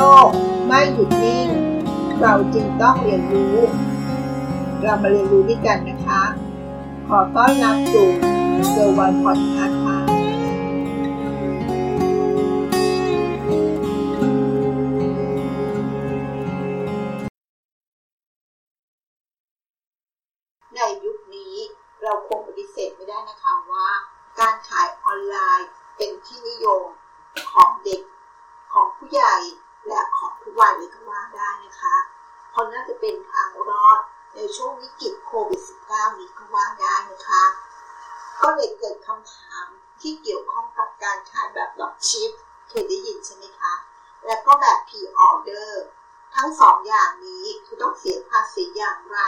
ลกไม่หยุดนิ่ง เราจึงต้องเรียนรู้ เรามาเรียนรู้ด้วยกันนะคะ ขอต้อนรับสู่เซอร์วันพอดคาส ทุกวัยเลยก็ว่าได้นะคะเพราะน่าจะเป็นทางรอดในช่วงวิกฤตโควิด -19 นี้ก็ว่าได้นะคะ ก็เลยเกิดคำถามที่เกี่ยวข้องกับการขายแบบดอกชิปเคยได้ยินใช่ไหมคะ และก็แบบ P-order ทั้งสองอย่างนี้คือต้องเสียภาษีอย่างไร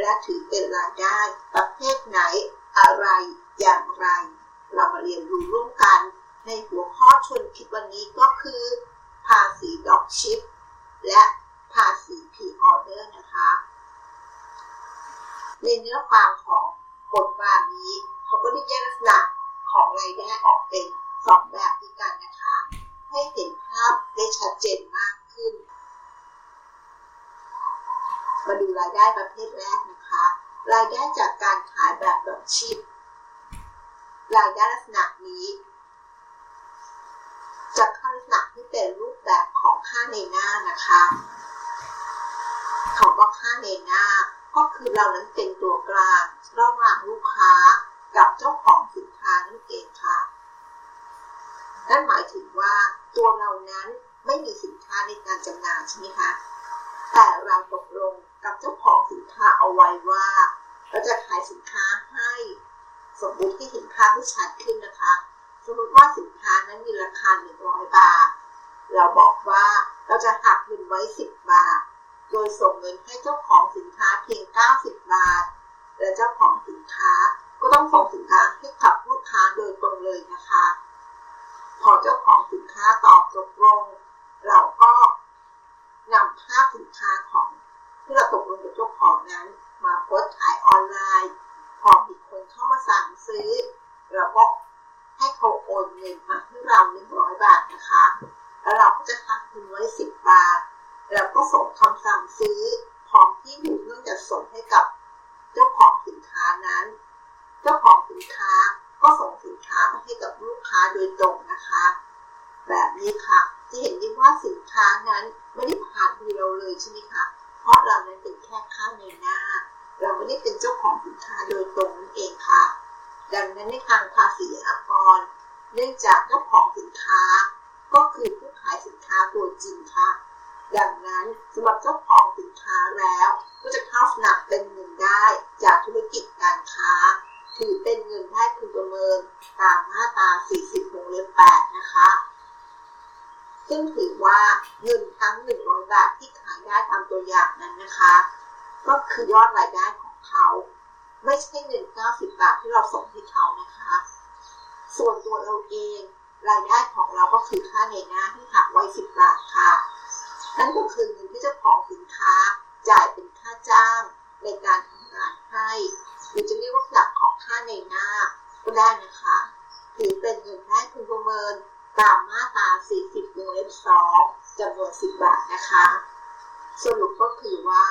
และถือเป็นรายได้ประเภทไหนอะไรอย่างไร เรามาเรียนรู้ร่วมกันในหัวข้อชวนคิดวันนี้ก็คือาษีดอกชิป และภาษี P-order นะคะ ในเนื้อความของบทความนี้ เขาก็ได้แยกลักษณะของรายได้ออกเป็นสองแบบด้วยกันนะคะ ให้เห็นภาพได้ชัดเจนมากขึ้น มาดูรายได้ประเภทแรกนะคะ รายได้จากการขายแบบดอกชิป รายได้ลักษณะนี้ ษณะที่เป็นรูปแบบของค่าในหน้านะคะคำว่าค่าในหน้า ก็คือเรานั้นเป็นตัวกลางระหว่างลูกค้ากับเจ้าของสินค้านั่นเองค่ะ นั่นหมายถึงว่าตัวเรานั้นไม่มีสินค้าในการจำหน่ายใช่ไหมคะแต่เราตกลงกับเจ้าของสินค้าเอาไว้ว่า เราจะขายสินค้าให้สมมติที่เห็นภาพที่ชัดขึ้นนะคะ สมมติว่าสินค้านั้นมีราคา 100 บาท เราบอกว่าเราจะหักเงินไว้ 10 บาท โดยส่งเงินให้เจ้าของสินค้าเพียง 90 บาท และเจ้าของสินค้าก็ต้องส่งสินค้าให้กับลูกค้าโดยตรงเลยนะคะ พอเจ้าของสินค้าตอบตกลง เราก็นำภาพสินค้าของที่เราตกลงกับเจ้าของนั้น มาโพสต์ขายออนไลน์ พอมีคนเข้ามาสั่งซื้อ เราก็ ให้เขาโอนเงินมาให้เรา100บาทนะคะ แล้วเราก็จะหักเงินไว้10บบาท แล้วก็ส่งคำสั่งซื้อพร้อมที่อยู่เนื่องจากส่งให้กับเจ้าของสินค้านั้น เจ้าของสินค้าก็ส่งสินค้าไปให้กับลูกค้าโดยตรงนะคะ แบบนี้ค่ะ จะเห็นได้ว่าสินค้านั้นไม่ได้ผ่านมือเราเลยใช่ไหมคะ เพราะเรานั้นเป็นแค่ค่าในหน้า เราไม่ได้เป็นเจ้าของสินค้าโดยตรงนั่นเองค่ะ ดังนั้นในทางภาษีอากร เนื่องจากเจ้าของสินค้า ก็คือผู้ขายสินค้าตัวจริงค่ะ ดังนั้นสำหรับเจ้าของสินค้าแล้ว ก็จะเข้าสนับเป็นเงินได้จากธุรกิจการค้า ถือเป็นเงินได้พึงประเมินตามมาตรา 40วงเล็บ8นะคะ ซึ่งถือว่าเงินทั้ง 100 บาทที่ขายได้ตามตัวอย่างนั้นนะคะ ก็คือยอดรายได้ของเขา ไม่ใช่เงิน 90 บาทที่เราส่งให้เขานะคะ ส่วนตัวเราเองรายได้ของเราก็คือค่าในหน้าที่หักไว้ 10 บาทค่ะ นั่นก็คือเงินที่เจ้าของสินค้าจ่ายเป็นค่าจ้างในการทำงานให้หรือจะเรียกว่าหลักของค่าในหน้าก็ได้นะคะถือเป็นเงินได้พึงประเมินตามมาตรา 40วงเล็บ2จำนวน 10 บาทนะคะ สรุปก็คือว่า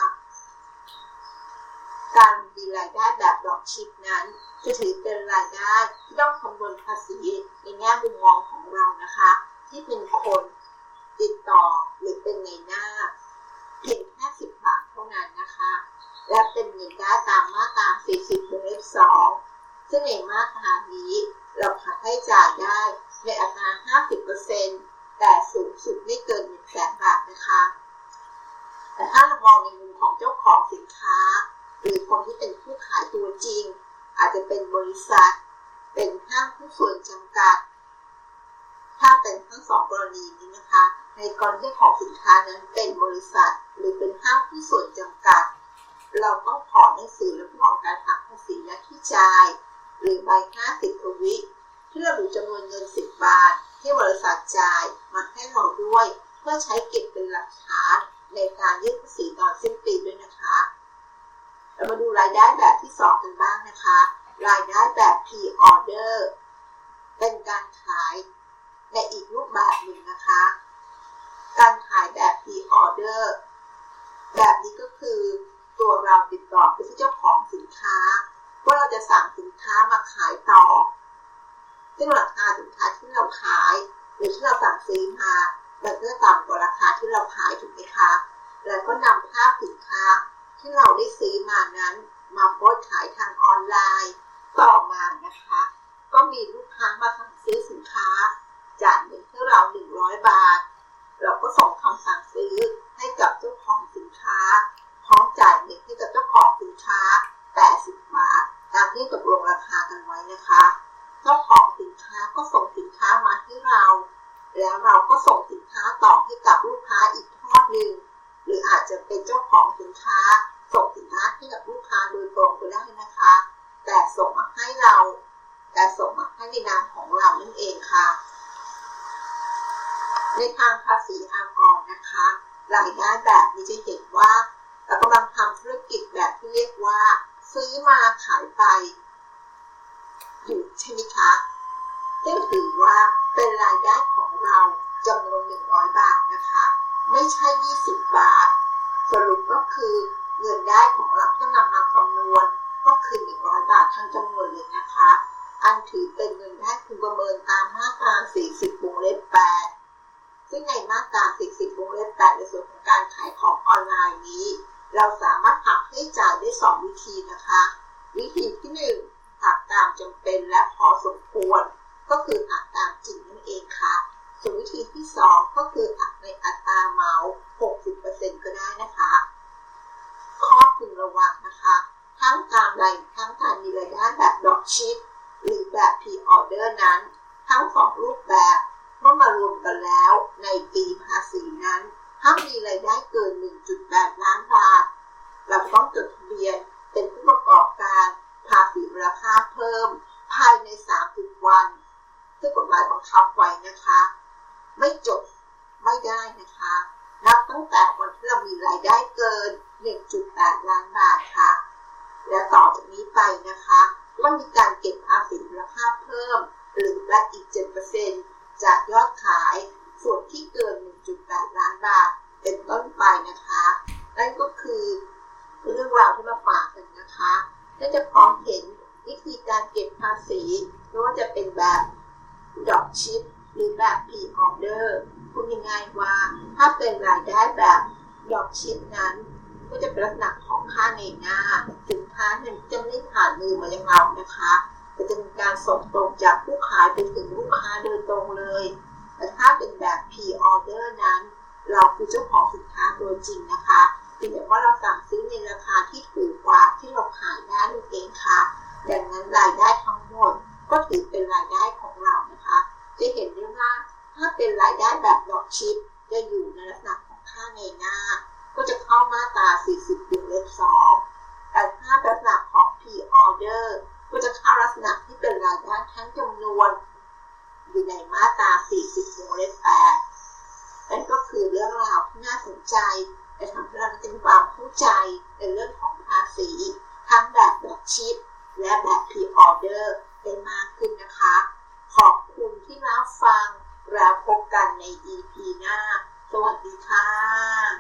การมีรายได้แบบดอกชิปนั้น จะถือเป็นรายได้ที่ต้องคำนวณภาษีในแง่มุมมองของเรานะคะ ที่เป็นคนติดต่อหรือเป็นในหน้าเพียงแค่10บาทเท่านั้นนะคะ และเป็นเงินได้ตามมาตรา40วงเล็บ2ซึ่งในมาตรานี้เราหักให้จ่ายได้ในอัตรา 50%แต่สูงสุดไม่เกิน1แสนบาทนะคะ แต่ถ้าเรามองในมุมของเจ้าของสินค้า หรือคนที่เป็นผู้ขายตัวจริง อาจจะเป็น บริษัท เป็นห้างผู้ส่วนจำกัด ถ้าเป็นทั้งสองกรณีนี้นะคะ ในกรณีของสินค้านั้นเป็นบริษัท หรือเป็นห้างผู้ส่วนจำกัด เราต้องขอหนังสือรับรองการหักภาษีและที่จ่าย หรือใบ50ทวิที่ระบุจำนวนเงิน 10 บาท ที่บริษัทจ่ายมาให้เราด้วย เพื่อใช้เก็บเป็นหลักฐานในการยื่นภาษีตอนสิ้นปีด้วยนะคะ เรามาดูรายได้แบบที่ 2 กันบ้างนะคะ รายได้แบบ P-order เป็นการขายในอีกรูปแบบหนึ่งนะคะ การขาย แบบ pre-order แบบนี้ก็คือ ติดต่อไปที่เจ้าของสินค้าว่าเราจะสั่งสินค้ามาขายต่อ ซึ่งราคาสินค้าที่เราขาย หรือที่เราสั่งซื้อมามันก็ต่ำกว่าราคาที่เราขายถูกไหมคะ แล้วก็นำภาพสินค้าที่เราได้ซื้อมานั้น มาโพสขายทางออนไลน์ ต่อมานะคะ ก็มีลูกค้ามาสั่งซื้อสินค้าจ่ายเงินให้เรา 100 บาท เราก็ส่งคำสั่งซื้อให้กับเจ้าของสินค้า พร้อมจ่ายเงินให้กับเจ้าของสินค้า 80 บาท ตามที่ตกลงราคากั นะคะเจ้าของสินค้าก็ส่งสินค้ามาให้เรา แล้วเราก็ส่งสินค้าต่อให้กับลูกค้าอีกทอดหนึ่งหรืออาจจะเป็นเจ้าของสินค้า ส่งสินค้าให้กับลูกค้าโดยตรงก็ได้นะคะ แต่ส่งมาให้เรา แต่ส่งมาให้ในนามของเรานั่นเองค่ะ ในทางภาษีอากรนะคะรายได้แบบนี้จะเห็นว่าเรากำลังทำธุรกิจแบบที่เรียกว่า ซื้อมาขายไป อยู่ใช่ไหมคะซึ่งถือว่าเป็นรายได้ของเราจำนวน 100 บาทนะคะ ไม่ใช่ 20 บาท สรุปก็คือเงินได้ของเราที่นำมาคำนวณก็คือ 100 บาททั้งจำนวนเลยนะคะ อันถือเป็นเงินได้พึงประเมินตามมาตรา 40วงเล็บ 8 ซึ่งในมาตรา 40วงเล็บ 8 ในส่วนของการขายของออนไลน์นี้ เราสามารถหักให้จ่ายได้ 2 วิธีนะคะ วิธีที่ 1 ตามจำเป็นและพอสมควร ก็คืออักตามจริงนั่นเองค่ะ ส่วนวิธีที่ 2 ก็คืออักในอัตราเมาส์60%ก็ได้นะคะ ข้อพึงระวังนะคะ ทั้งการรายทั้งการมีรายได้แบบดอกชิป หรือแบบ pre-order นั้น ทั้งสองรูปแบบเมื่อมารวมกันแล้วในปีภาษีนั้น ถ้ามีรายได้เกิน 1.8 ล้านบาท เราต้องจดทะเบียนเป็นผู้ประกอบการภาษีมูลค่าเพิ่ม ภายใน 30 วัน ซึ่งกฎหมายบังคับไว้ นะคะ ไม่จดไม่ได้นะคะ นับตั้งแต่วันที่เรามีรายได้เกิน 1.8 ล้านบาทค่ะ และต่อจากนี้ไปนะคะก็มีการเก็บภาษีมูลค่าเพิ่ม หรือแบอีก 7%จากยอดขายส่วนที่เกิน 1.8 ล้านบาท เป็นต้นไปนะคะ นั่นก็คือเรื่องราวที่มาฝากกันนะคะและจะพร้อมเห็นวิธีการเก็บภาษีไม่ว่าจะเป็นแบบดอกชิป รือแบบ pre-order พูดง่ายๆว่า ถ้าเป็นรายได้แบบดอกชิปนั้น ก็จะเป็นลักษณะของค่าในหน้าสินค้าเนี่ยจะไม่ผ่านมือมายังเรานะคะแต่จะเป็นการส่งตรงจากผู้ขายไปถึงลูกค้าโดยตรงเลย แต่ถ้าเป็นแบบ pre-order นั้น เราคือเจ้าของสินค้าโดยจริงนะคะเพียงแต่ว่าเราสั่งซื้อในราคาที่ถูกกว่าที่เราขายได้นั่นเองค่ะ ดังนั้นรายได้ทั้งหมดก็ถือเป็นรายได้ เป็นรายได้แบบดอกชิปจะอยู่ในลักษณะของค่าในหน้า ก็จะเข้ามาตรา 40วงเล็บ2แต่ถ้าลักษณะของ P-order ก็จะเข้าลักษณะที่เป็นรายได้ทั้งจำนวน อยู่ในมาตรา 40วงเล็บ8นั่นก็คือเรื่องราวที่น่าสนใจจะทำให้เราได้มีความเข้าใจในเรื่องของภาษี ทั้งแบบดอกชิป และแบบ pre-order ได้มากขึ้นนะคะ ขอบคุณที่รับฟังแล้วพบกันใน EP หน้า สวัสดีค่ะ